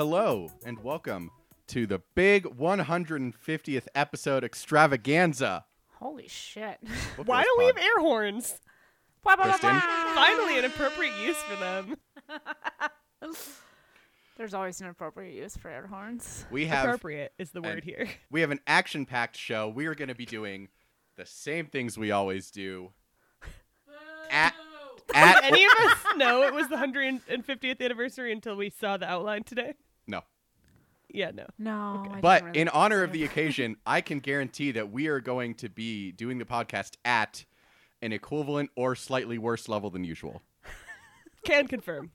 Hello and welcome to the big 150th episode extravaganza. Holy shit. Book Why don't we have air horns? Blah, blah, blah, Kristen? Finally, an appropriate use for them. There's always an appropriate use for air horns. We have appropriate is the word and- here. we have an action-packed show. We are going to be doing the same things we always do. At Did any of us know it was the 150th anniversary until we saw the outline today? No. Yeah, no. No. I But really in honor of the occasion, I can guarantee that we are going to be doing the podcast at an equivalent or slightly worse level than usual. Can confirm.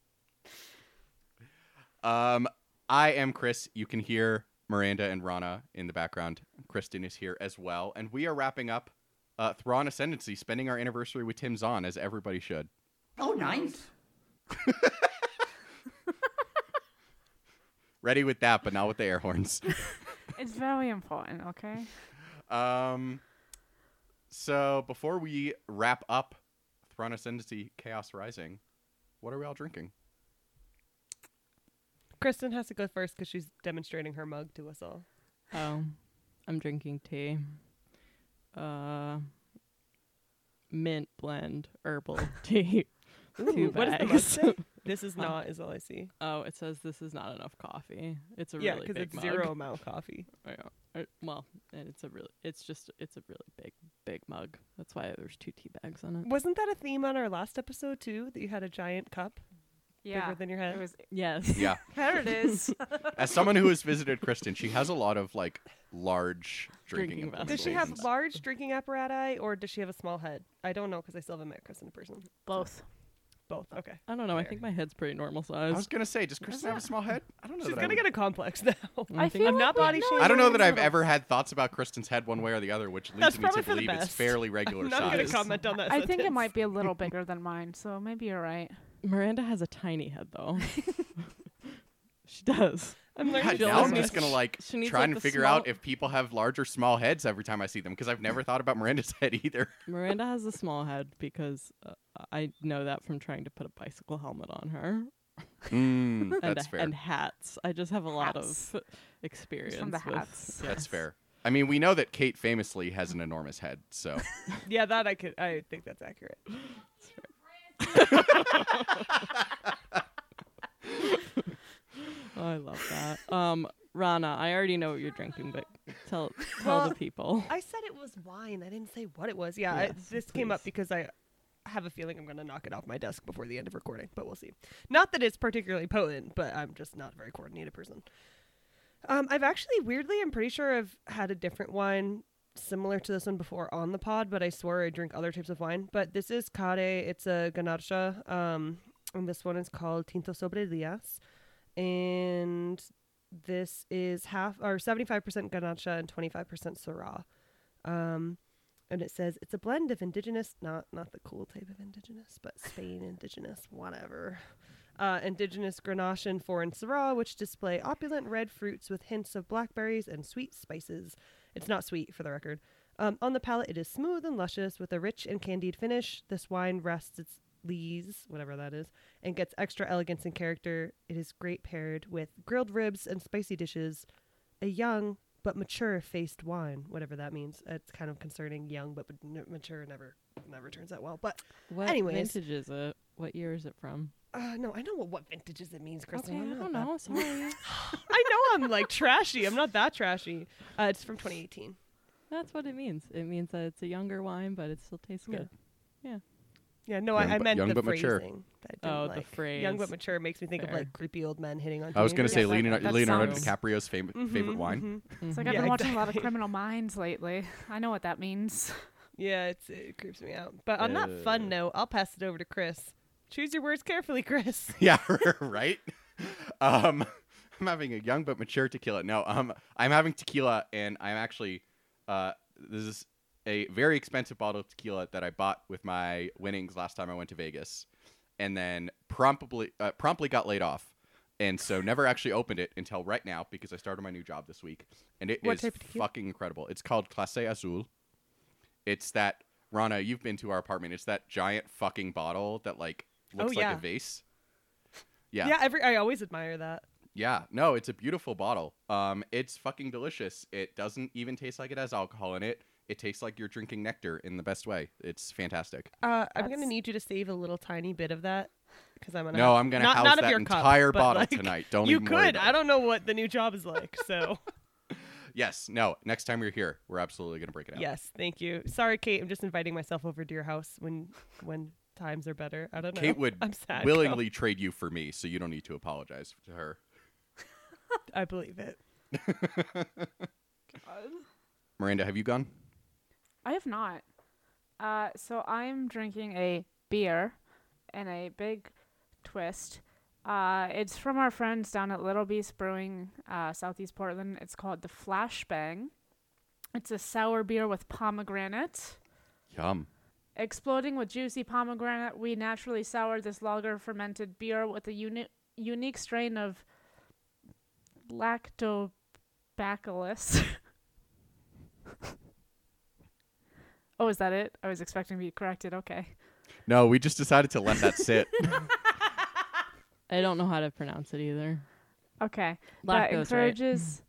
Um, I am Chris. You can hear Miranda and Rana in the background. Kristen is here as well, and we are wrapping up uh, Thrawn Ascendancy, spending our anniversary with Tim Zahn, as everybody should. Oh, nice. Ready with that, but not with the air horns. It's very important, okay? um, so before we wrap up Thrawn Ascendancy, Chaos Rising, what are we all drinking? Kristen has to go first because she's demonstrating her mug to us all. Oh, I'm drinking tea. Uh, mint blend herbal tea. Two what does the mug bags. Say? This is not, is all I see. oh, it says this is not enough coffee. It's a yeah, really because big it's mug. zero amount coffee. Well, and it's a really, it's just, it's a really big, big mug. That's why there's two tea bags on it. Wasn't that a theme on our last episode too? That you had a giant cup Yeah. bigger than your head. It was, Yes. Yeah, there it is. as someone who has visited Kristen, she has a lot of like large drinking. Drinking vessels. Does she have large drinking apparatus or does she have a small head? I don't know because I still haven't met Kristen in person. Both. Both. Okay. I don't know. I Fair. think my head's pretty normal size. I was gonna say, does Kristen have a small head? I don't know. She's that I gonna would- get a complex now. I I think feel I'm not like we body know shaming. I don't know that I've ever had thoughts about Kristen's head one way or the other, which leads That's me to probably for the believe it's best. fairly regular I'm not size. gonna comment on that. I think it sentence. might be a little bigger than mine, so maybe you're right. Miranda has a tiny head though. she does. I'm learning God, now I'm just gonna like she needs, try like, and the figure out if people have large or small heads every time I see them because I've never thought about Miranda's head either. Miranda has a small head because uh, I know that from trying to put a bicycle helmet on her. Mm, and, that's fair. and hats. I just have a lot Hats. of experience. from the with- hats. That's fair. I mean, we know that Kate famously has an enormous head, so Yeah, that I could. I think that's accurate. Oh, I love that. Um, Rana, I already know what you're drinking, but tell tell Well, the people. I said it was wine. I didn't say what it was. Yeah, I, Yes, this came up because I have a feeling I'm gonna knock it off my desk before the end of recording, but we'll see. Not that it's particularly potent, but I'm just not a very coordinated person. Um, I've actually weirdly, I'm pretty sure I've had a different wine similar to this one before on the pod, but I swear I drink other types of wine. But this is Cade. It's a Garnacha. Um, and this one is called Tinto Sobre Dias. And this is half or 75% Garnacha and 25% Syrah. Um, and it says it's a blend of indigenous, not not the cool type of indigenous, but Spain indigenous, whatever. Uh, indigenous Grenache and foreign Syrah, which display opulent red fruits with hints of blackberries and sweet spices. It's not sweet, for the record. Um, on the palate, it is smooth and luscious with a rich and candied finish. This wine rests its lees, whatever that is, and gets extra elegance and character. It is great paired with grilled ribs and spicy dishes. A young but mature faced wine, whatever that means. It's kind of concerning. Young but mature never never turns out well. But What anyways. vintage is it? What year is it from? uh, no, I know what, what vintages it means, Kristen. okay, I don't know. Sorry. I know I'm like trashy. I'm not that trashy. Uh, it's from 2018. That's what it means. It means that it's a younger wine, but it still tastes Yeah. good. Yeah, no, Young I, I but- meant young the but mature. phrasing. that I didn't Oh, the like. Young but mature makes me think of like creepy old men hitting on. I was gonna say teenagers. that- Leonardo, that Leonardo sounds- DiCaprio's fam- Mhm, favorite wine. mhm. It's like. I've Yeah, been watching a lot of. Criminal Minds lately. I know what that means. Yeah, it's, it creeps me out. But on that Uh. fun note, I'll pass it over to Chris. Choose your words carefully, Chris. yeah, right. Um, I'm having a young but mature tequila. No, um, I'm having tequila, and I'm actually, uh, this is a very expensive bottle of tequila that I bought with my winnings last time I went to Vegas, and then promptly uh, promptly got laid off, and so never actually opened it until right now because I started my new job this week, and it is What tequila? fucking incredible. It's called Clase Azul. It's that Rana, you've been to our apartment. It's that giant fucking bottle that like looks Oh, like a vase. Yeah. Yeah. every I always admire that. Yeah, no, it's a beautiful bottle. Um, it's fucking delicious. It doesn't even taste like it has alcohol in it. It tastes like you're drinking nectar in the best way. It's fantastic. Uh, I'm gonna need you to save a little tiny bit of that because I'm gonna. No, have- I'm gonna not, house not of that your cup, entire but, bottle like, tonight. Don't you even worry could. about I don't know what the new job is like, so Yes, no. Next time you're here, we're absolutely gonna break it out. yes, thank you. Sorry, Kate. I'm just inviting myself over to your house when when times are better. I don't know. Kate would I'm sad. Go. willingly trade you for me, so you don't need to apologize to her. I believe it. Miranda, have you gone? I have not. Uh, so I'm drinking a beer and a big twist. Uh, it's from our friends down at Little Beast Brewing, uh, Southeast Portland. It's called the Flashbang. It's a sour beer with pomegranate. Yum. Exploding with juicy pomegranate, we naturally soured this lager fermented beer with a uni- unique strain of lactobacillus. oh, is that it? I was expecting to be corrected. Okay. No, we just decided to let that sit. I don't know how to pronounce it either. Okay. that Lactose, right? encourages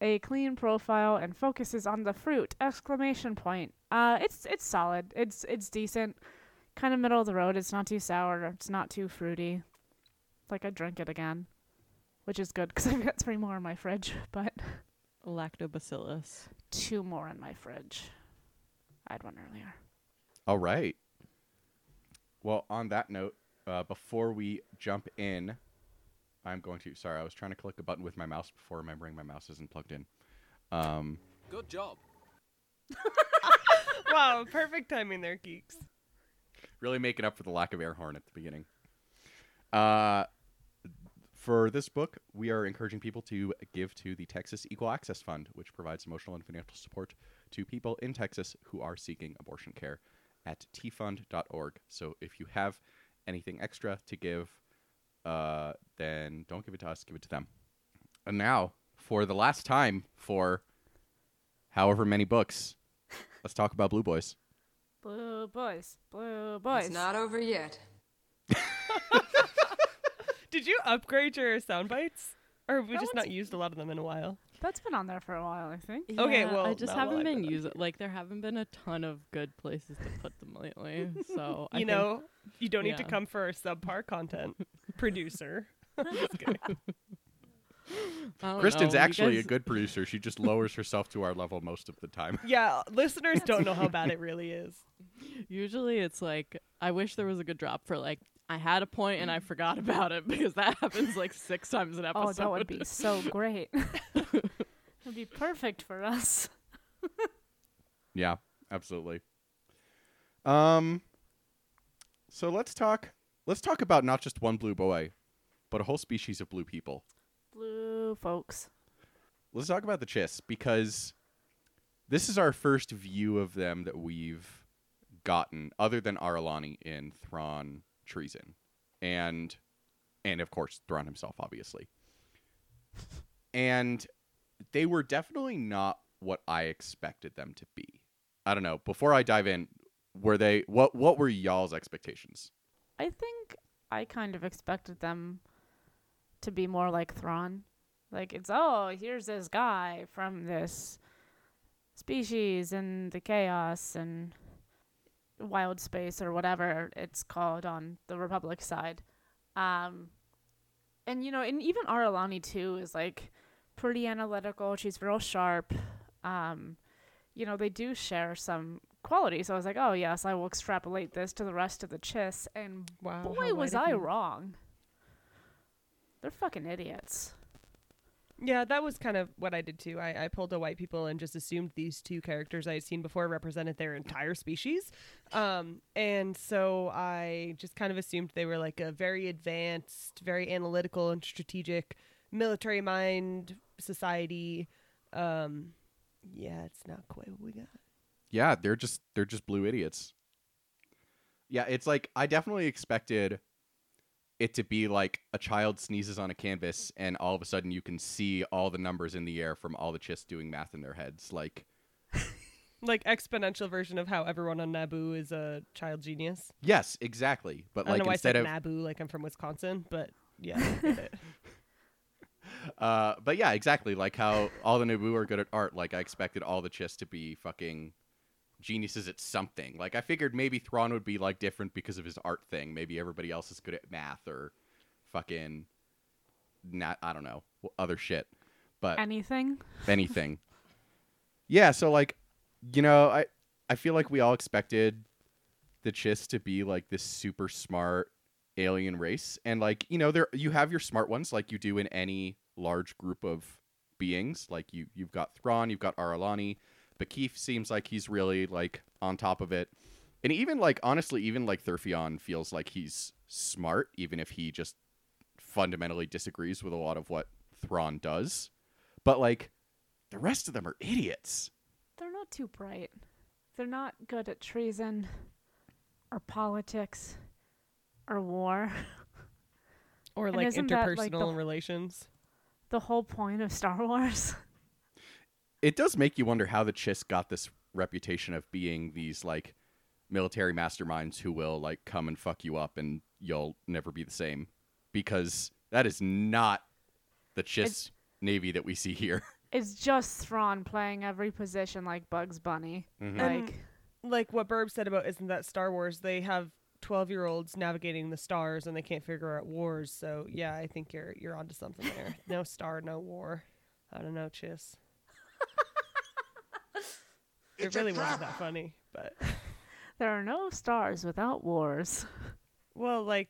a clean profile and focuses on the fruit! Exclamation point. Uh, it's it's solid. It's it's decent. Kind of middle of the road. It's not too sour. It's not too fruity. Like I drink it again, which is good because I've got three more in my fridge, but Lactobacillus. two more in my fridge. I had one earlier. All right. Well, on that note, uh, before we jump in, I'm going to. Sorry, I was trying to click a button with my mouse before remembering my mouse isn't plugged in. Um, Good job. wow, perfect timing there, geeks. really making up for the lack of air horn at the beginning. Uh, for this book, we are encouraging people to give to the Texas Equal Access Fund, which provides emotional and financial support to people in Texas who are seeking abortion care at teafund.org. So if you have anything extra to give, uh, then don't give it to us, give it to them. And now, for the last time for however many books, let's talk about Blue Boys. Blue boys, blue boys. It's not over yet. Did you upgrade your sound bites, or have we That just not used a lot of them in a while? That's been on there for a while, I think. Okay, Yeah, well, I just not while haven't I've been been using. Like, there haven't been a ton of good places to put them lately. So I you think- know, you don't need to yeah. come for our subpar content, producer. Just kidding. I don't Kristen's know, you actually a good producer. She just lowers herself to our level most of the time. yeah, listeners don't know how bad it really is. Usually, it's like I wish there was a good drop for like I had a point and I forgot about it because that happens like six times an episode. Oh, that would be so great. It'd be perfect for us. Yeah, absolutely. Um so let's talk let's talk about not just one blue boy, but a whole species of blue people. Blue folks. Let's talk about the Chiss because this is our first view of them that we've gotten other than Ar'alani in Thrawn Treason. And and of course Thrawn himself obviously. And they were definitely not what I expected them to be. I don't know. Before I dive in, were they what what were y'all's expectations? I think I kind of expected them to be more like Thrawn. Like it's oh, here's this guy from this species in the chaos and wild space or whatever it's called on the Republic side. Um and you know, and even Ar'alani too is like pretty analytical. She's real sharp. Um you know, they do share some qualities. So I was like, oh yes, I will extrapolate this to the rest of the Chiss. And Wow. boy, was I you. wrong. They're fucking idiots. Yeah, that was kind of what I did too. I, I pulled a white people and just assumed these two characters I had seen before represented their entire species. Um, and so I just kind of assumed they were like a very advanced, very analytical and strategic military mind society. Um, yeah, it's not quite what we got. Yeah, they're just they're just blue idiots. Yeah, it's like I definitely expected it to be like a child sneezes on a canvas and all of a sudden you can see all the numbers in the air from all the chists doing math in their heads. Like Like exponential version of how everyone on Naboo is a child genius. yes, exactly. But I like know why I instead said of Naboo like I'm from Wisconsin, but yeah, I get it. uh, but yeah, exactly. Like how all the Naboo are good at art. Like I expected all the Chiss to be fucking geniuses at something. Like I figured maybe Thrawn would be like different because of his art thing. Maybe everybody else is good at math or fucking not. I don't know other shit. But Anything? anything. yeah, so like, you know, I I feel like we all expected the Chiss to be like this super smart alien race, and like you know, there you have your smart ones like you do in any large group of beings. Like you you've got Thrawn, you've got Ar'alani, but Keith seems like he's really like on top of it, and even like honestly, even like Thurfian feels like he's smart, even if he just fundamentally disagrees with a lot of what Thrawn does. But like the rest of them are idiots. They're not too bright. They're not good at treason or politics or war. Or And like isn't that, like, the- interpersonal relations. The whole point of Star Wars. It does make you wonder how the Chiss got this reputation of being these like military masterminds who will like come and fuck you up and you'll never be the same because that is not the Chiss It's- navy that we see here. It's just Thrawn playing every position like Bugs Bunny. Mhm. And- Like Like what Burb said about isn't that Star Wars? They have twelve year olds navigating the stars and they can't figure out wars. So yeah, I think you're you're onto something there. no star, no war. I don't know, Chiss. it really wasn't that funny, but there are no stars without wars. well, like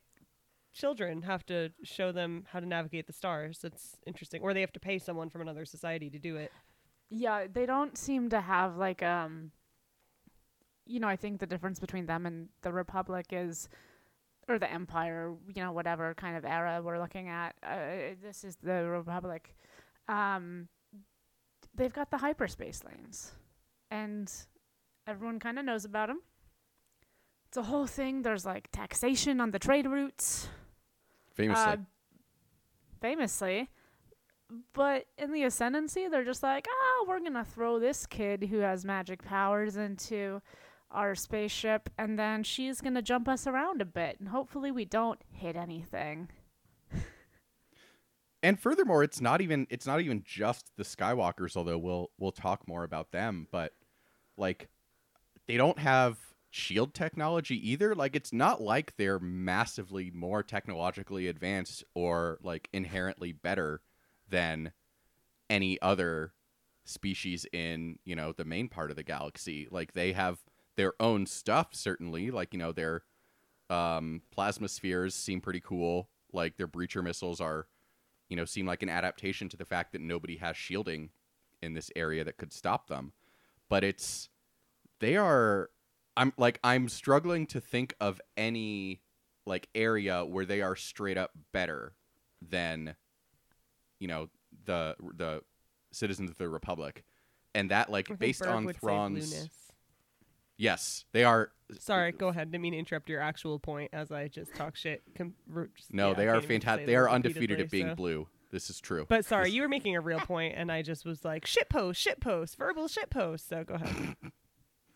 children have to show them how to navigate the stars. It's interesting, or they have to pay someone from another society to do it. Yeah, they don't seem to have like um you know, I think the difference between them and the Republic is or the Empire, you know, whatever kind of era we're looking at. Uh, this is the Republic. Um they've got the hyperspace lanes and everyone kind of knows about them. It's a whole thing. There's like taxation on the trade routes. Famously. Uh, famously. But in the Ascendancy, they're just like, oh, we're going to throw this kid who has magic powers into our spaceship, and then she's going to jump us around a bit, and hopefully we don't hit anything. and furthermore, it's not even it's not even just the Skywalkers, although we'll we'll talk more about them, but like they don't have shield technology either. Like it's not like they're massively more technologically advanced or like inherently better than any other species in, you know, the main part of the galaxy. Like they have their own stuff certainly, like, you know, their um plasma spheres seem pretty cool. Like their breacher missiles are you know, seem like an adaptation to the fact that nobody has shielding in this area that could stop them. But it's they are I'm like I'm struggling to think of any like area where they are straight up better than you know the the citizens of the republic. And that like based on Thrawn's. Yes, they are Sorry, go ahead. Didn't mean to interrupt your actual point as I just talk shit. Com- just- No, yeah, they are can't even say fantastic. They are undefeated at being so- blue. This is true. But sorry, This- you were making a real point, and I just was like shit post, shit post, verbal shit post. So go ahead.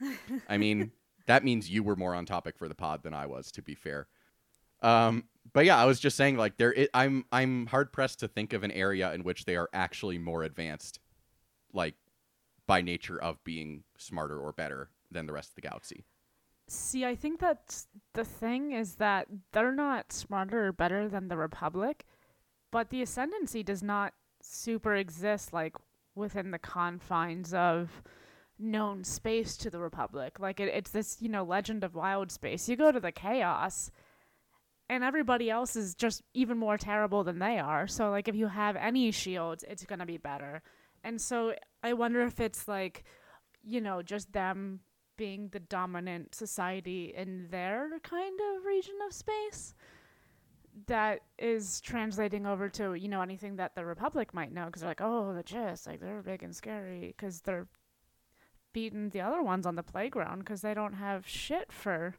I mean, that means you were more on topic for the pod than I was, to be fair. Um, but yeah, I was just saying, like, there, it, I'm, I'm hard pressed to think of an area in which they are actually more advanced, like, by nature of being smarter or better than the rest of the galaxy. See, I think that's the thing is that they're not smarter or better than the Republic, but the Ascendancy does not super exist like within the confines of known space to the Republic. Like it, it's this, you know, legend of wild space. You go to the chaos and everybody else is just even more terrible than they are. So like if you have any shields, it's going to be better. And so I wonder if it's like you know, just them being the dominant society in their kind of region of space that is translating over to you know anything that the republic might know because they're like oh the Chiss like they're big and scary because they're beating the other ones on the playground because they don't have shit for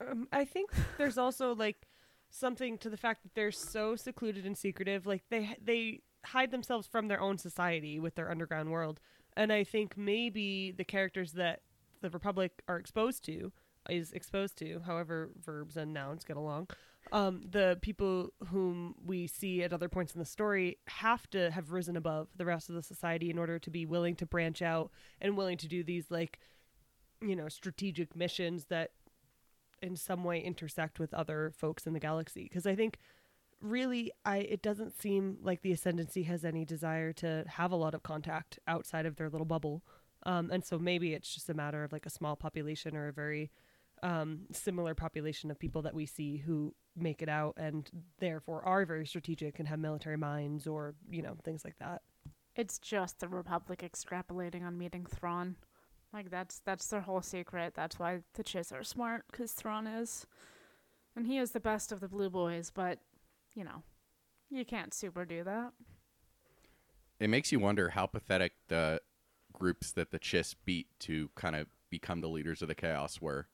Um, I think there's also like something to the fact that they're so secluded and secretive. Like they they hide themselves from their own society with their underground world. And I think maybe the characters that the Republic are exposed to is exposed to, however verbs and nouns get along, um, the people whom we see at other points in the story have to have risen above the rest of the society in order to be willing to branch out and willing to do these like you know strategic missions that in some way intersect with other folks in the galaxy. Because i think really i it doesn't seem like the ascendancy has any desire to have a lot of contact outside of their little bubble um, and so maybe it's just a matter of like a small population or a very um, similar population of people that we see who make it out and therefore are very strategic and have military minds or you know things like that It's just the Republic extrapolating on meeting Thrawn. Like that's that's their whole secret. That's why the Chiss are smart, because Thrawn is, and he is the best of the Blue Boys. But you know, you can't super do that. It makes you wonder how pathetic the groups that the Chiss beat to kind of become the leaders of the Chaos were.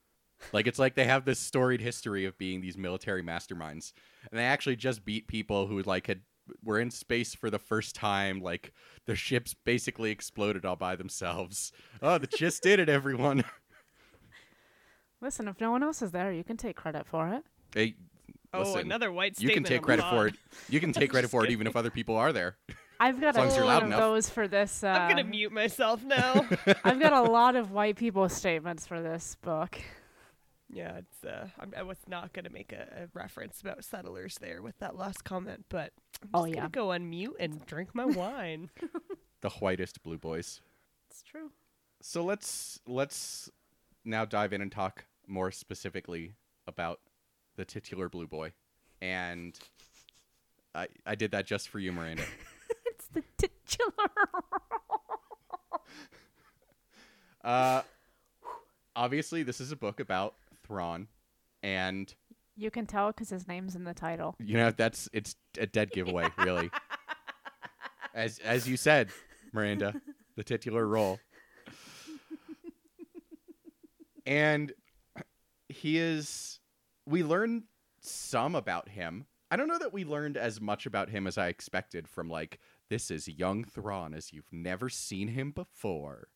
Like it's like they have this storied history of being these military masterminds, and they actually just beat people who like had were in space for the first time. Like their ships basically exploded all by themselves. Oh, the Chiss did it, everyone. Listen, if no one else is there, you can take credit for it. Hey, oh listen, another white you can take credit for it. You can take credit Just for it even if other people are there. I've got As long a as lot of enough. those for this. Uh, i'm gonna mute myself now I've got a lot of white people statements for this book. Yeah, it's. Uh, I'm, I was not gonna make a, a reference about settlers there with that last comment, but I'm Oh, just yeah. gonna go on mute and drink my wine. The whitest blue boys. It's true. So let's let's now dive in and talk more specifically about the titular blue boy. And I I did that just for you, Miranda. The titular. Uh obviously this is a book about Thrawn and you can tell because his name's in the title. you know that's it's a dead giveaway, really. As as you said, Miranda, the titular role. And he is we learn some about him. I don't know that we learned as much about him as I expected from like this is young Thrawn as you've never seen him before.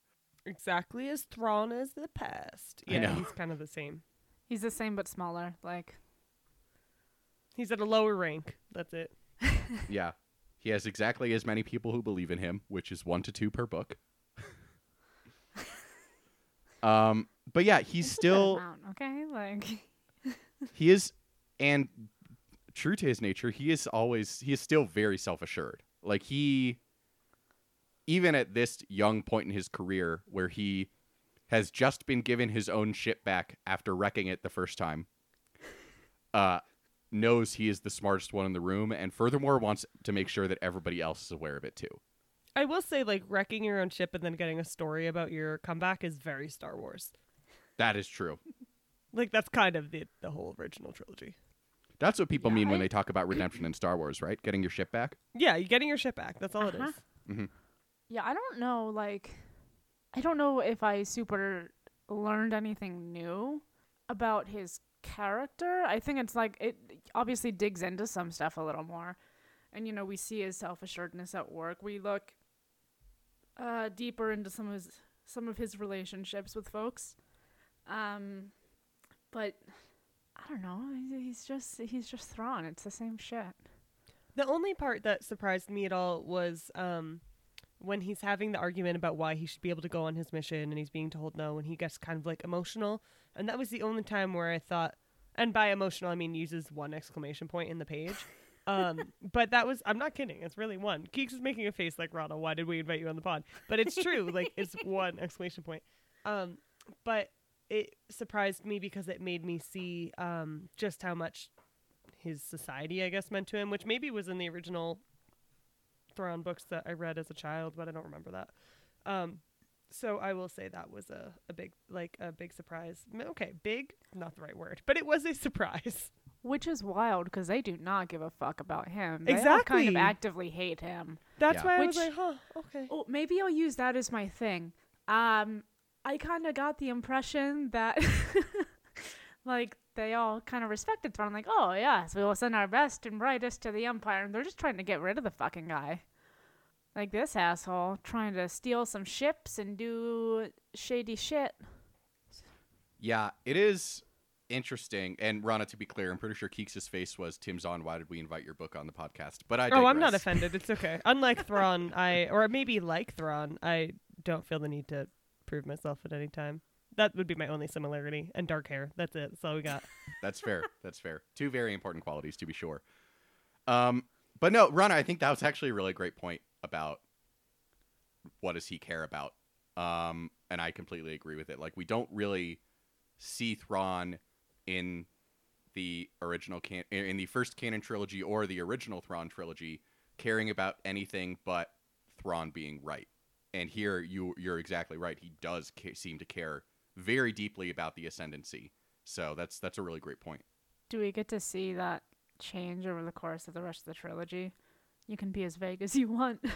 exactly as Thrawn as the past. Yeah, know. he's kind of the same. He's the same but smaller. Like He's at a lower rank. That's it. Yeah. He has exactly as many people who believe in him, which is 1 to 2 per book. um but yeah, he's it's a good still amount, okay. Like he is and true to his nature he is always he is still very self-assured like he even at this young point in his career where he has just been given his own ship back after wrecking it the first time uh knows he is the smartest one in the room and furthermore wants to make sure that everybody else is aware of it too I will say, like wrecking your own ship and then getting a story about your comeback is very Star Wars. that is true Like that's kind of the the whole original trilogy. That's what people Yeah, mean when they talk about redemption in star wars right getting your ship back Yeah, you're getting your ship back. That's all it Uh-huh. is. Yeah, I don't know. Like, I don't know if I super learned anything new about his character. I think it's like it obviously digs into some stuff a little more, and you know we see his self assuredness at work. We look uh, deeper into some of his some of his relationships with folks, um, but I don't know. He's just he's just Thrawn. It's the same shit. The only part that surprised me at all was um, when he's having the argument about why he should be able to go on his mission and he's being told no and he gets kind of like emotional. And that was the only time where I thought, and by emotional, I mean uses one exclamation point in the page. Um, but that was, I'm not kidding. It's really one. Geeks is making a face like, Ronald, why did we invite you on the pod? But it's true. like, it's one exclamation point. Um, but it surprised me because it made me see um, just how much his society, I guess, meant to him, which maybe was in the original Thrawn books that I read as a child, but I don't remember that. Um, so I will say that was a, a big, like a big surprise. Okay, big, not the right word, but it was a surprise. Which is wild because they do not give a fuck about him. They all kind Exactly. of actively hate him. That's Yeah. why I was Which- like, huh, okay. Oh, maybe I'll use that as my thing. Um, I kind of got the impression that, like, they all kind of respected Thrawn. Like, oh yes, we will send our best and brightest to the Empire, and they're just trying to get rid of the fucking guy. Like this asshole trying to steal some ships and do shady shit. Yeah, it is interesting. And Rana, to be clear, I'm pretty sure Keeks' face was Tim Zahn. Why did we invite your book on the podcast? But I Oh, I'm not offended. It's okay. Unlike Thrawn, I or maybe like Thrawn, I don't feel the need to prove myself at any time. That would be my only similarity. And dark hair. That's it. That's all we got. That's fair. That's fair. Two very important qualities to be sure. Um, but no, Rana, I think that was actually a really great point about what does he care about. Um, and I completely agree with it. Like we don't really see Thrawn in the original can in the first canon trilogy or the original Thrawn trilogy caring about anything but Thrawn being right. And here you you're exactly right. He does ca- seem to care very deeply about the ascendancy. So that's that's a really great point. Do we get to see that change over the course of the rest of the trilogy? You can be as vague as you want.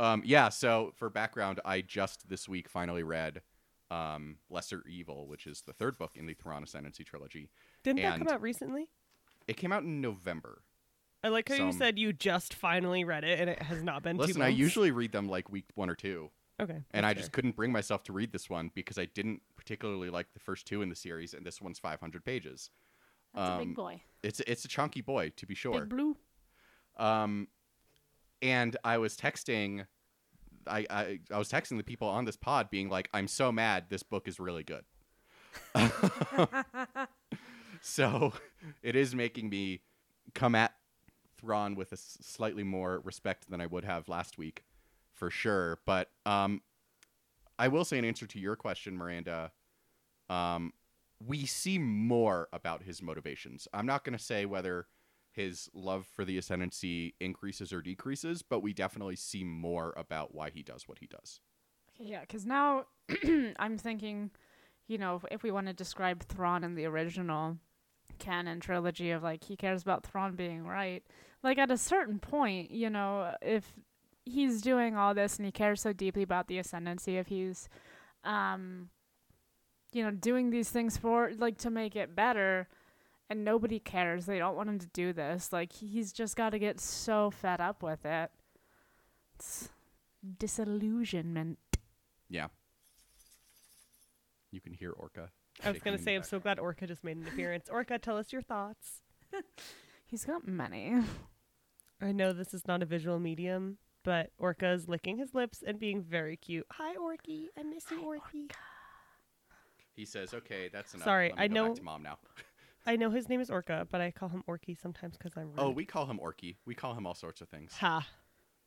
Um, yeah. So for background, I just this week finally read um, Lesser Evil, which is the third book in the Thrawn Ascendancy trilogy. Didn't that come out recently? It came out in November. I like how you Some- said you just finally read it and it has not been two Listen, I months. usually read them like week one or two, Okay. and I that's just couldn't bring myself to read this one because I didn't particularly like the first two in the series, and this one's 500 pages. That's a Um, big boy. It's it's a chunky boy to be sure. Big blue. Um, and I was texting, I, I I was texting the people on this pod, being like, "I'm so mad. This book is really good." so it is making me come at Thrawn with a s- slightly more respect than I would have last week, for sure. But um, I will say, in answer to your question, Miranda, um, we see more about his motivations. I'm not going to say whether his love for the ascendancy increases or decreases, but we definitely see more about why he does what he does. Yeah, because now I'm thinking, you know, if, we want to describe Thrawn in the original canon trilogy of like he cares about Thrawn being right, like at a certain point, you know, if he's doing all this and he cares so deeply about the ascendancy, if he's, um, you know, doing these things for like to make it better. And nobody cares. They don't want him to do this. Like he's just got to get so fed up with it. It's disillusionment. Yeah. You can hear Orca. I was gonna say I'm so glad Orca just made an appearance. Orca, tell us your thoughts. He's got many. I know this is not a visual medium, but Orca is licking his lips and being very cute. Hi, Orky. I miss you, Orky. He says, "Okay, that's enough. Sorry, Let me I go know- Back to mom now." I know his name is Orca, but I call him Orky sometimes because I'm oh, rude. Oh, we call him Orky. We call him all sorts of things. ha.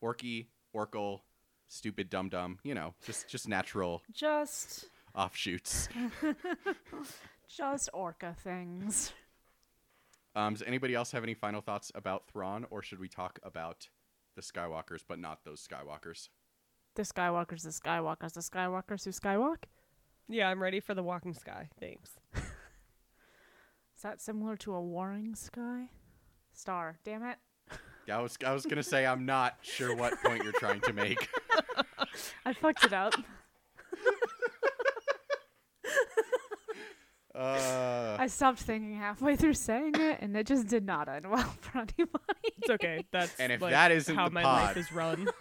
Orky, Orkle, stupid dum dum. You know, just just natural Just, offshoots. just orca things. Um, does anybody else have any final thoughts about Thrawn, or should we talk about the Skywalkers, but not those Skywalkers? The Skywalkers, the Skywalkers, the Skywalkers who skywalk. Yeah, I'm ready for the walking sky. Thanks. Is that similar to a warring sky? Star. Damn it. Yeah, I was I was gonna say I'm not sure what point you're trying to make. I fucked it up. Uh, I stopped thinking halfway through saying it, and it just did not end well for anybody. It's okay. That's And if like, that isn't how the my pod- life is run.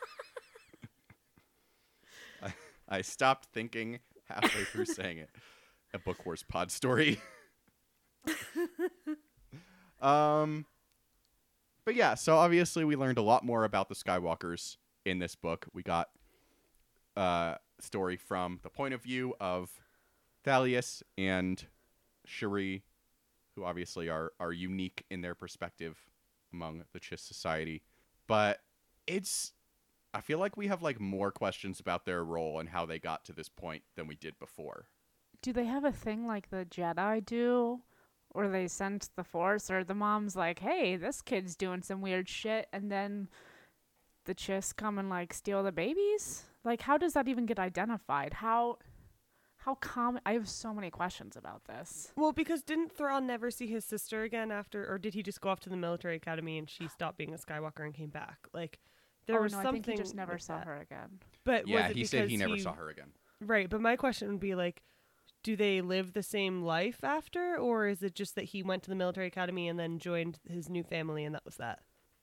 I stopped thinking halfway through saying it. A Book Wars pod story. um, but yeah, so obviously we learned a lot more about the Skywalkers in this book. We got uh story from the point of view of Thalias and Che'ri, who obviously are are unique in their perspective among the Chiss society. But it's I feel like we have like more questions about their role and how they got to this point than we did before. do they have a thing like the Jedi do? Or they sense the Force? Or the mom's like, hey, this kid's doing some weird shit, and then the Chiss come and like steal the babies? Like, how does that even get identified? How. How common? I have so many questions about this. well, because didn't Thrawn never see his sister again after, or did he just go off to the military academy and she stopped being a Skywalker and came back? Like, there oh was no, I think he just never saw that. her again. But yeah, was it he said he because never saw her again. Right, but my question would be like, do they live the same life after, or is it just that he went to the military academy and then joined his new family and that was that?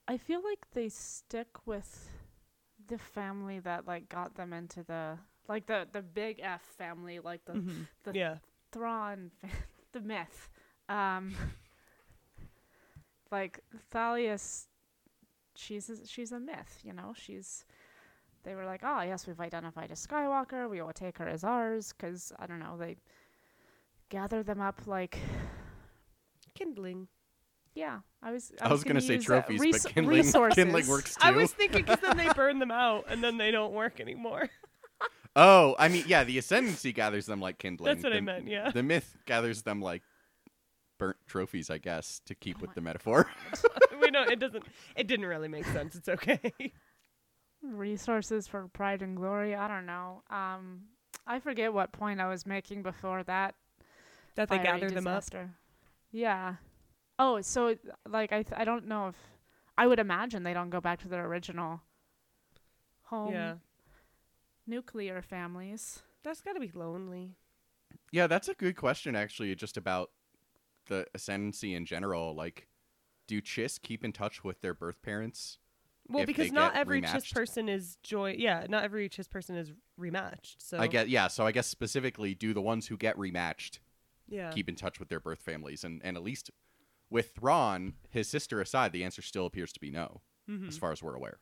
I feel like they stick with the family that like got them into the like the the big F family, like the Mhm. the- yeah, Thrawn, the Mitth Um, like Thalias, she's a, she's a Mitth, you know. She's they were like, oh yes, we've identified a Skywalker. We will take her as ours because I don't know. They gather them up like Kindling. yeah. I was I was gonna say use, uh, trophies, res- but kindling, resources. kindling works too. I was thinking because then they burn them out and then they don't work anymore. Oh, I mean, yeah, the ascendancy gathers them like kindling. That's what I meant. Yeah. The Mitth gathers them like burnt trophies, I guess, to keep Oh with the metaphor. we know it doesn't. It didn't really make sense. It's okay. resources for pride and glory. I don't know. Um, I forget what point I was making before that. that they fiery gather them up. Yeah. Oh, so it- like I th- I don't know if I would imagine they don't go back to their original home Yeah. Nuclear families. That's got to be lonely. yeah, that's a good question, actually, just about the ascendancy in general. Like, do Chiss keep in touch with their birth parents? Well, because not get every Chiss person is joy. Yeah, not every Chiss person is rematched. So I get, yeah. So I guess specifically, do the ones who get rematched Yeah. keep in touch with their birth families? And and at least with Thrawn, his sister aside, the answer still appears to be no, Mhm. as far as we're aware.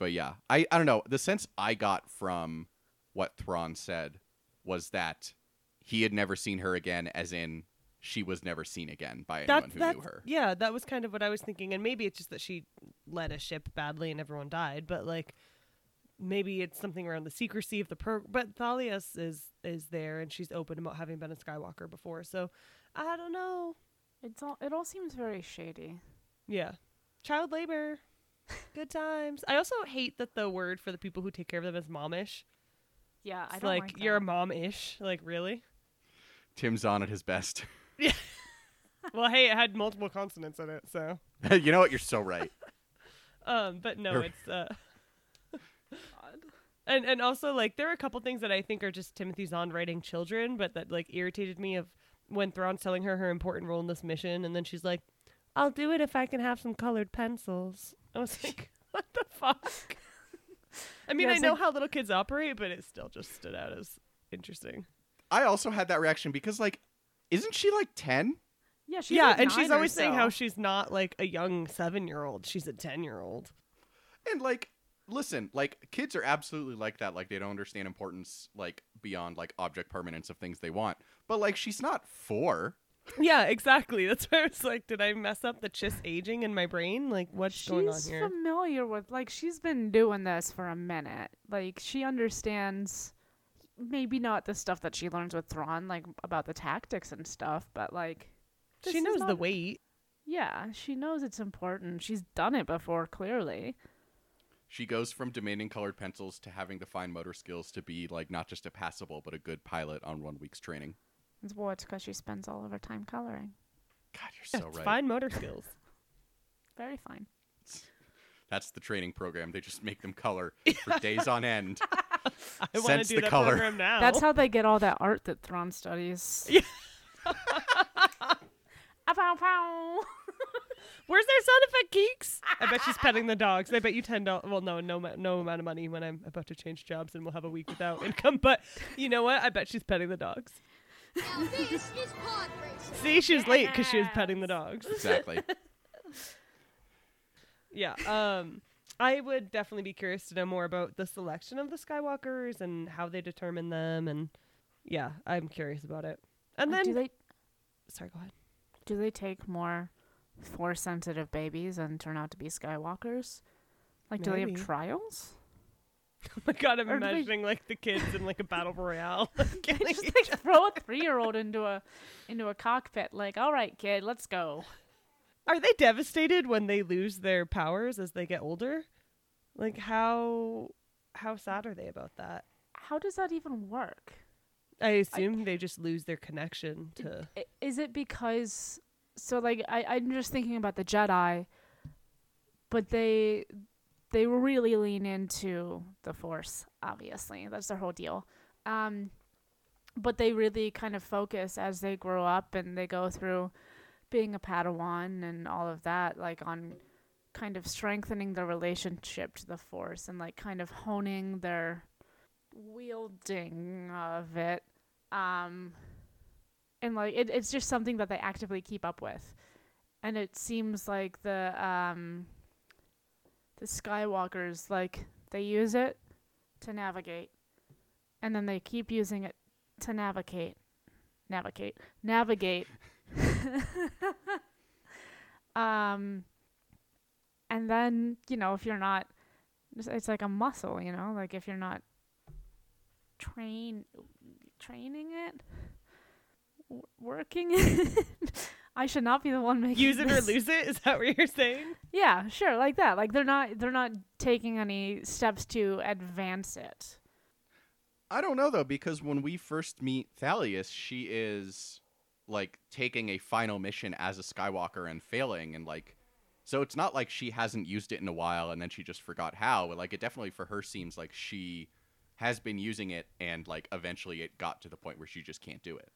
Yeah. But yeah, I I don't know. The sense I got from what Thrawn said was that he had never seen her again, as in she was never seen again by anyone That's who that's knew her. yeah. That was kind of what I was thinking, and maybe it's just that she led a ship badly and everyone died. But like, maybe it's something around the secrecy of the pro. But Thalias is is there, and she's open about having been a Skywalker before. So I don't know. It's all it all seems very shady. Yeah, child labor. Good times. I also hate that the word for the people who take care of them is momish. Yeah, I It's don't like, like, you're a that. mom-ish. Like really? Tim Zahn at his best. Yeah. well, hey, it had multiple consonants in it, so. you know what? You're so right. Um, but no, Her- it's uh and and also like there are a couple things that I think are just Timothy Zahn writing children, but that like irritated me of when Thrawn's telling her her important role in this mission, and then she's like, "I'll do it if I can have some colored pencils." I was like, "What the fuck?" I mean, Yeah, I know like- how little kids operate, but it still just stood out as interesting. I also had that reaction because, like, isn't she like ten? Yeah, she's yeah, like and she's nine or always saying how she's not like a young seven-year-old; she's a ten-year-old. And like, listen, like kids are absolutely like that. Like they don't understand importance like beyond like object permanence of things they want. But like she's not four. Yeah, exactly. That's why I was like, did I mess up the Chiss aging in my brain? Like, what's she's going on here? She's familiar with like she's been doing this for a minute. Like she understands maybe not the stuff that she learns with Thrawn, like about the tactics and stuff, but like she is knows the weight. Yeah, she knows it's important. She's done it before, clearly. She goes from demanding colored pencils to having the fine motor skills to be like not just a passable but a good pilot on one week's training. It's well, it's because she spends all of her time coloring. God, you're so it's right. fine motor skills. Very fine. That's the training program. They just make them color for days on end. I want to do the that color. program now. That's how they get all that art that Thrawn studies. Yeah. Ah, pow, pow. Where's their sound effect geeks? I bet she's petting the dogs. I bet you ten dollars. Well, no, no, no amount of money when I'm about to change jobs and we'll have a week without income. But you know what? I bet she's petting the dogs. Now this is pod racing. See, she was late because she was petting the dogs. Exactly. Yeah. Um, I would definitely be curious to know more about the selection of the Skywalkers and how they determine them, and yeah, I'm curious about it. And then, do they sorry, go ahead. do they take more force sensitive babies and turn out to be Skywalkers? Like, do they have trials? Oh my god, I'm Or imagining like the kids in like a battle royale. Killing just like throw a three year old into a into a cockpit. Like, all right, kid, let's go. Are they devastated when they lose their powers as they get older? Like how how sad are they about that? How does that even work? I assume they just lose their connection to Is it because so like I I'm just thinking about the Jedi, but they they really lean into the Force. Obviously, that's their whole deal. Um, but they really kind of focus as they grow up and they go through being a Padawan and all of that, like on kind of strengthening their relationship to the Force and like kind of honing their wielding of it. Um, and like it, it's just something that they actively keep up with and it seems like the um the skywalkers like they use it to navigate. And then they keep using it to navigate. Navigate. Navigate. Um and then you know if you're not it's, like a muscle you know like if you're not train training it w- working it i should not be the one making Use it or lose it. Is that what you're saying? yeah sure like that like they're not they're not taking any steps to advance it I don't know though because when we first meet Thalias, she is like taking a final mission as a Skywalker and failing and like so it's not like she hasn't used it in a while and then she just forgot how. But, Like it definitely for her seems like she has been using it and like eventually it got to the point where she just can't do it.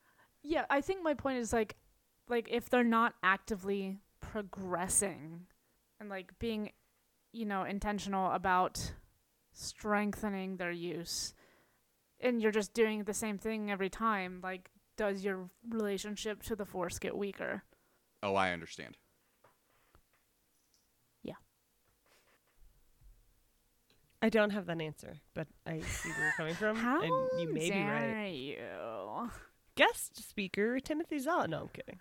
yeah i think my point is like like if they're not actively progressing and like being you know intentional about strengthening their use and you're just doing the same thing every time like does your relationship to the force get weaker Oh, I understand. Yeah i don't have that answer, but I see where you're coming from, how and you may be right. dare you Guest speaker Timothy Zahn. No, I'm kidding.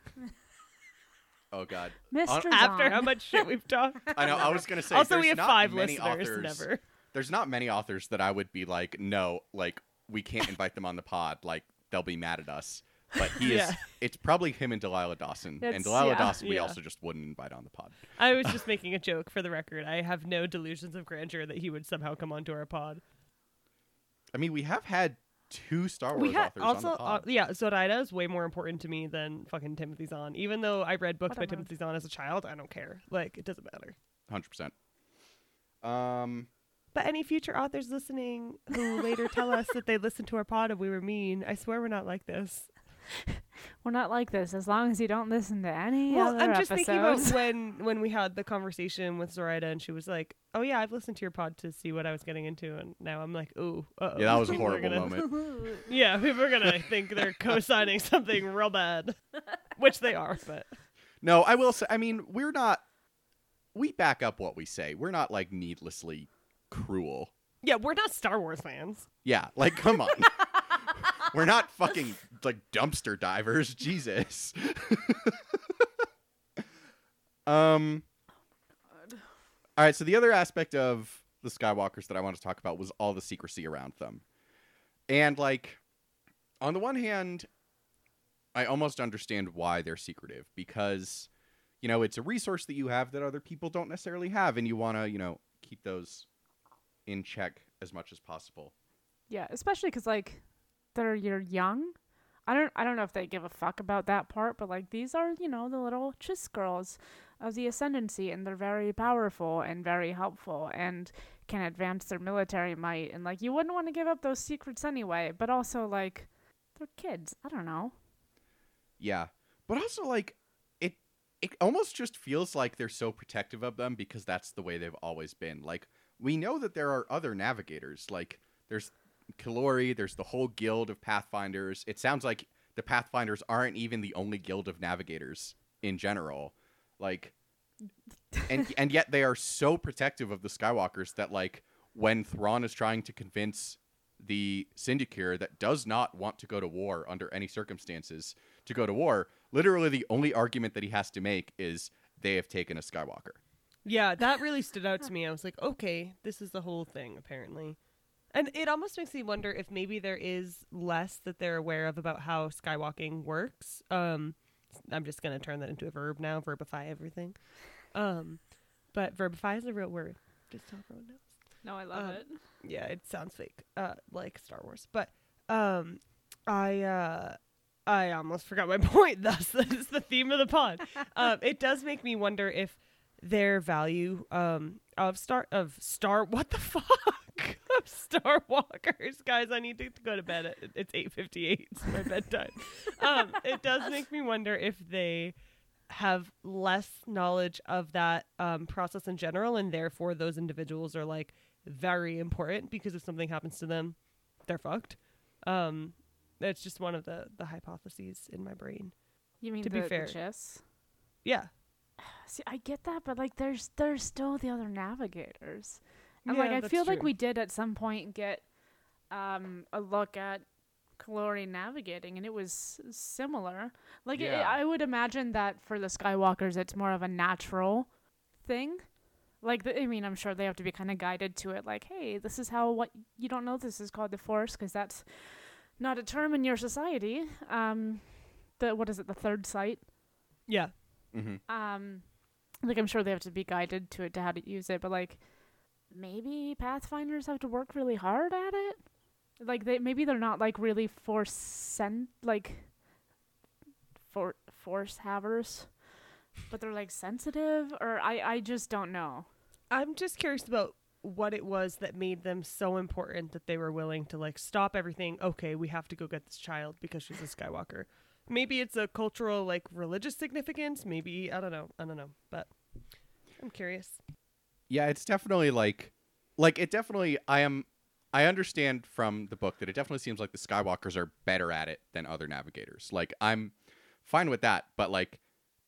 Oh god. mr After Zahn. how much shit we've talked. I know I was going to say also, there's we have not five many listeners. authors Never. there's not many authors that I would be like, no, like we can't invite them on the pod. Like they'll be mad at us. But he is. It's probably him and Delilah Dawson. and Delilah yeah. Dawson, we Yeah. also just wouldn't invite on the pod. I was just making a joke for the record. I have no delusions of grandeur that he would somehow come onto our pod. I mean, we have had two Star Wars we had authors also, on the pod. uh, yeah, Zoraida is way more important to me than fucking Timothy Zahn. Even though I read books by Timothy Zahn as a child, I don't care. Like, it doesn't matter. Hundred percent. Um. But any future authors listening who later tell us that they listened to our pod and we were mean, I swear we're not like this. We're not like this as long as you don't listen to any Well, other I'm just episodes. thinking about when when we had the conversation with Zoraida and she was like, "Oh yeah, I've listened to your pod to see what I was getting into," and now I'm like, "Ooh, uh-oh. Yeah, that was a horrible gonna, moment yeah people are gonna think they're co-signing something real bad, which they are. But No, I will say. I mean, we're not. We back up what we say. We're not like needlessly cruel. yeah, we're not Star Wars fans. Yeah, like come on. we're not fucking like dumpster divers. Jesus. um. All right. So the other aspect of the Skywalkers that I want to talk about was all the secrecy around them, and like, on the one hand, I almost understand why they're secretive because, you know, it's a resource that you have that other people don't necessarily have, and you want to, you know, keep those in check as much as possible. Yeah, especially because like they're you're young. I don't I don't know if they give a fuck about that part, but like these are you know the little Chiss girls of the Ascendancy, and they're very powerful and very helpful and can advance their military might. And like you wouldn't want to give up those secrets anyway, but also like they're kids. I don't know. Yeah, but also like it it almost just feels like they're so protective of them because that's the way they've always been. Like we know that there are other navigators. Like there's Qilori, there's the whole guild of pathfinders. It sounds like the pathfinders aren't even the only guild of navigators in general. Like and and yet they are so protective of the Skywalkers that like when Thrawn is trying to convince the Syndicure that does not want to go to war under any circumstances to go to war, literally the only argument that he has to make is they have taken a Skywalker. Yeah, that really stood out to me. I was like, okay, this is the whole thing, apparently. And it almost makes me wonder if maybe there is less that they're aware of about how skywalking works. Um, I'm just going to turn that into a verb now, verbify everything. Um, but verbify is a real word. Just so everyone knows. No, I love it. Yeah, it sounds fake, uh, like Star Wars. But um, I uh, I almost forgot my point. Thus, that is the theme of the pod. um, it does make me wonder if their value um of star of star what the fuck Star Walkers, guys. I need to go to bed. At, it's eight fifty eight. It's my bedtime. um, it does make me wonder if they have less knowledge of that um, process in general, and therefore those individuals are like very important because if something happens to them, they're fucked. Um, That's just one of the the hypotheses in my brain. You mean To the, be fair. the Chiss? Yeah. See, I get that, but like, there's there's still the other navigators, and like, Yeah, I that's feel like we did at some point get um a look at Qilori navigating, and it was similar. Like, it, I would imagine that for the Skywalkers, it's more of a natural thing. Like, the, I mean, I'm sure they have to be kind of guided to it. Like, hey, this is how what you don't know. This is called the Force because that's not a term in your society. Um, the what is it? The third sight. Yeah. Mm-hmm. um like i'm sure they have to be guided to it to how to use it but like maybe pathfinders have to work really hard at it like they maybe they're not like really force sent like for force havers but they're like sensitive or i i just don't know I'm just curious about what it was that made them so important that they were willing to like stop everything. Okay, we have to go get this child because she's a Skywalker. Maybe it's a cultural like religious significance. Maybe I don't know. I don't know, but I'm curious. Yeah it's definitely like like it definitely i am i understand from the book that it definitely seems like the skywalkers are better at it than other navigators. Like i'm fine with that but like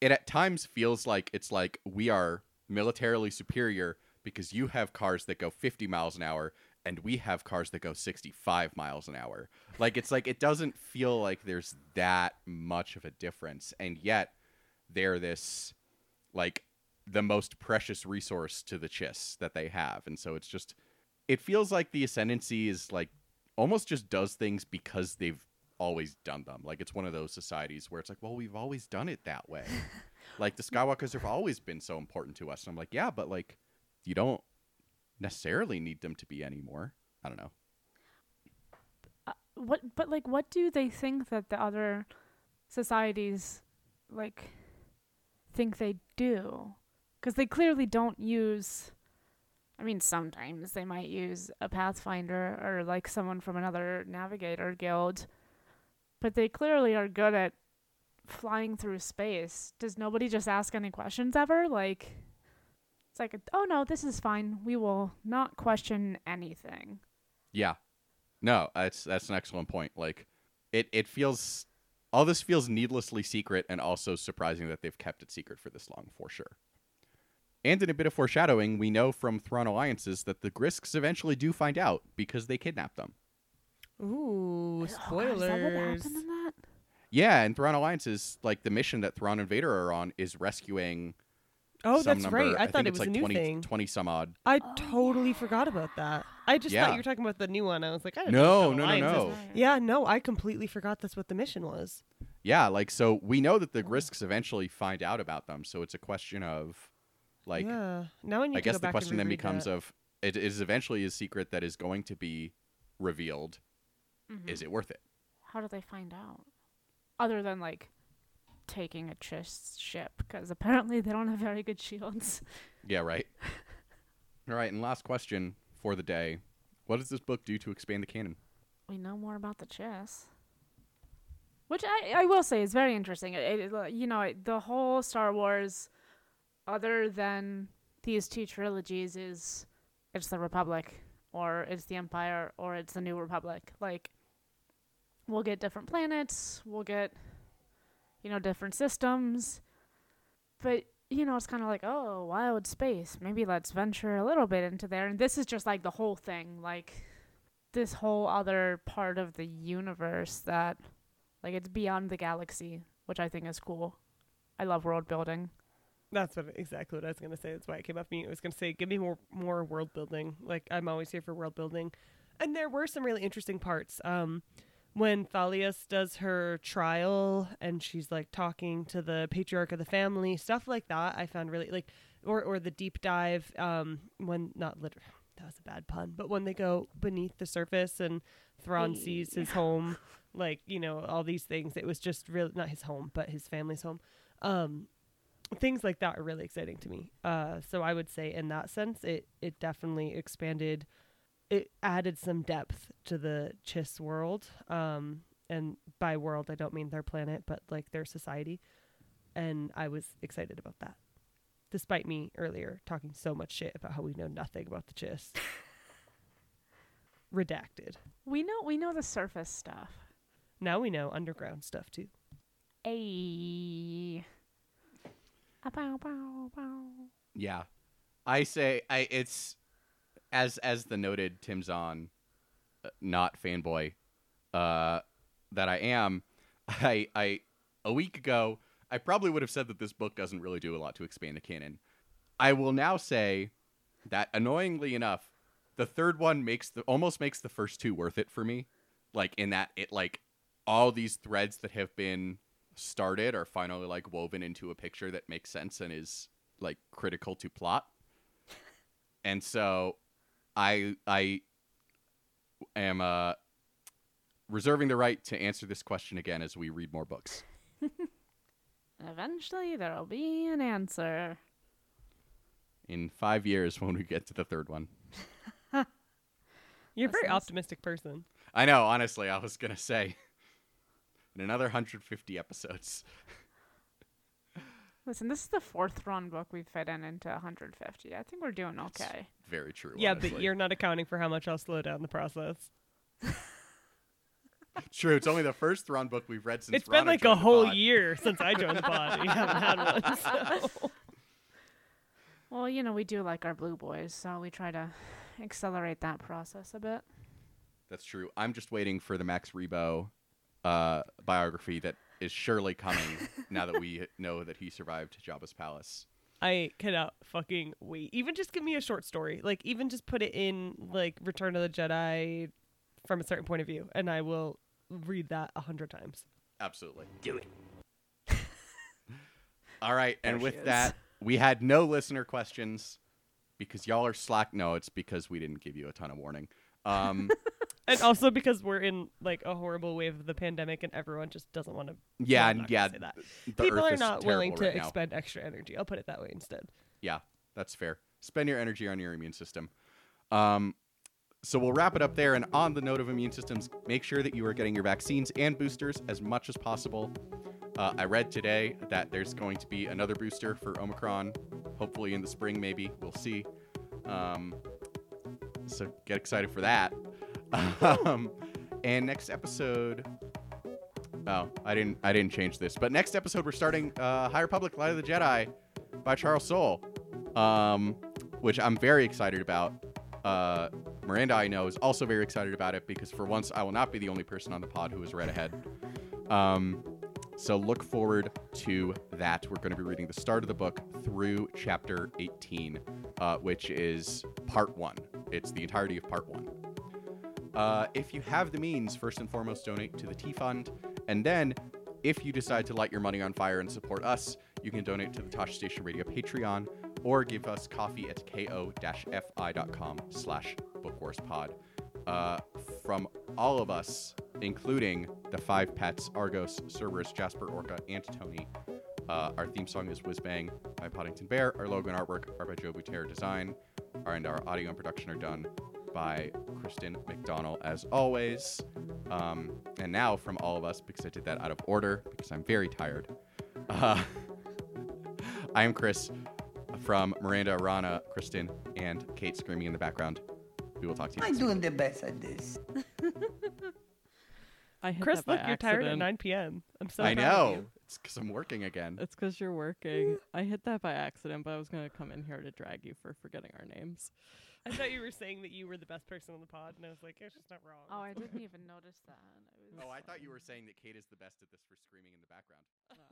it at times feels like it's like we are militarily superior because you have cars that go 50 miles an hour and we have cars that go 65 miles an hour. Like it's like it doesn't feel like there's that much of a difference and yet they're this like the most precious resource to the chiss that they have. And so it's just it feels like the ascendancy is like almost just does things because they've always done them. Like it's one of those societies where it's like well we've always done it that way. Like the skywalkers have always been so important to us. And i'm like yeah but like you don't necessarily need them to be anymore. I don't know. Uh, what but like what do they think that the other societies like think they do because they clearly don't use i mean sometimes they might use a pathfinder or like someone from another navigator guild but they clearly are good at flying through space does nobody just ask any questions ever like it's like oh no this is fine we will not question anything Yeah. No, that's that's an excellent point. Like it it feels all this feels needlessly secret and also surprising that they've kept it secret for this long for sure. And in a bit of foreshadowing, we know from Thrawn Alliances that the Grysks eventually do find out because they kidnap them. Ooh, Oh, God, is spoilers. that what happened in that? Yeah, and Thrawn Alliances, like the mission that Thrawn and Vader are on is rescuing oh, some that's number. right. I, think thought it was like a new 20, thing. 20 some odd. I totally forgot about that. I just Yeah. thought you were talking about the new one. I was like, I didn't No, know what no, no, is. no. Yeah, no, I completely forgot that's what the mission was. Yeah, like so we know that the Grysks eventually find out about them, so it's a question of like yeah. Now I need I to guess go the back question then becomes that. of it is eventually a secret that is going to be revealed. Mhm. Is it worth it? How do they find out? Other than like taking a Chiss ship, because apparently they don't have very good shields. Yeah, right. All right, and last question for the day: What does this book do to expand the canon? We know more about the Chiss which I I will say is very interesting. It, it- you know, it- the whole Star Wars, other than these two trilogies, is it's the Republic or it's the Empire or it's the New Republic. Like, we'll get different planets, we'll get, you know, different systems, but you know, it's kind of like, oh, wild space. Maybe let's venture a little bit into there. And this is just like the whole thing, like this whole other part of the universe that, like, it's beyond the galaxy, which I think is cool. I love world building. That's what exactly what I was gonna say. That's why it came up me. I was gonna say, give me more more world building. Like I'm always here for world building, and there were some really interesting parts. Um, when Thalias does her trial and she's like talking to the patriarch of the family, stuff like that. I found really like, or or the deep dive. Um, when not literally. That was a bad pun, but when they go beneath the surface and Thrawn Hey. sees his home, like you know all these things, it was just really not his home, but his family's home. Um, things like that are really exciting to me. Uh, so I would say in that sense, it it definitely expanded, it added some depth to the Chiss world. Um, and by world, I don't mean their planet, but like their society. And I was excited about that, despite me earlier talking so much shit about how we know nothing about the Chiss. Redacted. We know we know the surface stuff. Now we know underground stuff too. Ayy. Yeah, I say I it's as as the noted Tim Zahn, uh, not fanboy, uh, that I am. I I a week ago I probably would have said that this book doesn't really do a lot to expand the canon. I will now say that annoyingly enough, the third one makes the almost makes the first two worth it for me. Like in that it like all these threads that have been started are finally like woven into a picture that makes sense and is like critical to plot. and so I I am uh reserving the right to answer this question again as we read more books. Eventually, there'll be an answer. In 5 years when we get to the third one. You're a very Listens. optimistic person. I know, honestly, I was going to say in another 150 episodes. Listen, this is the fourth run book we've fit in into 150. I think we're doing That's okay. Very true. Yeah, but you're not accounting for how much I'll slow down the process. true. It's only the first Thrawn book we've read since it's been like a whole pod. year since I joined the pod. and You haven't had one. So. Well, you know, we do like our blue boys, so we try to accelerate that process a bit. That's true. I'm just waiting for the Max Rebo uh, biography that is surely coming now that we know that he survived Jabba's palace. I cannot fucking wait. Even just give me a short story. Like even just put it in like Return of the Jedi from a certain point of view, and I will read that a hundred times. Absolutely. Do it. All right, and There she with is. that, we had no listener questions because y'all are slack. No, it's because we didn't give you a ton of warning. Um, And also because we're in like a horrible wave of the pandemic, and everyone just doesn't want to. yeah, and yeah, that. People are not willing to right now. expend extra energy. I'll put it that way instead. Yeah, that's fair. Spend your energy on your immune system. Um, so we'll wrap it up there. And on the note of immune systems, make sure that you are getting your vaccines and boosters as much as possible. Uh, I read today that there's going to be another booster for Omicron, hopefully in the spring, maybe. We'll see. Um, so get excited for that. um, and next episode. Oh, I didn't. I didn't change this. But next episode, we're starting uh, High Republic: Light of the Jedi by Charles Soule, um, which I'm very excited about. Uh, Miranda, I know, is also very excited about it because for once, I will not be the only person on the pod who has read ahead. Um, so look forward to that. We're going to be reading the start of the book through chapter 18, uh, which is part one. It's the entirety of part one. Uh, if you have the means, first and foremost, donate to the T Fund. And then, if you decide to light your money on fire and support us, you can donate to the Tosh Station Radio Patreon or give us coffee at ko-fi.com slash bookwarspod. Uh, from all of us, including the five pets, Argos, Cerberus, Jasper, Orca, and Tony, uh, our theme song is Whiz Bang by Poddington Bear. Our logo and artwork are by Joe Bouter Design. Our, and our audio and production are done by Kristen McDonald, as always. Um, and now, from all of us, because I did that out of order, because I'm very tired, uh, I am Chris from Miranda, Rana, Kristen, and Kate screaming in the background. We will talk to you I'm next week. doing the best at this. I hit Chris, that by look, you're tired at 9 p.m. I'm so I proud of know. you. It's because I'm working again. It's because you're working. I hit that by accident, but I was gonna come in here to drag you for forgetting our names. I thought you were saying that you were the best person on the pod, and I was like, it's just not wrong. Oh, I didn't even notice that. I was- Oh, I thought you were um, saying that Kate is the best at this for screaming in the background. Oh.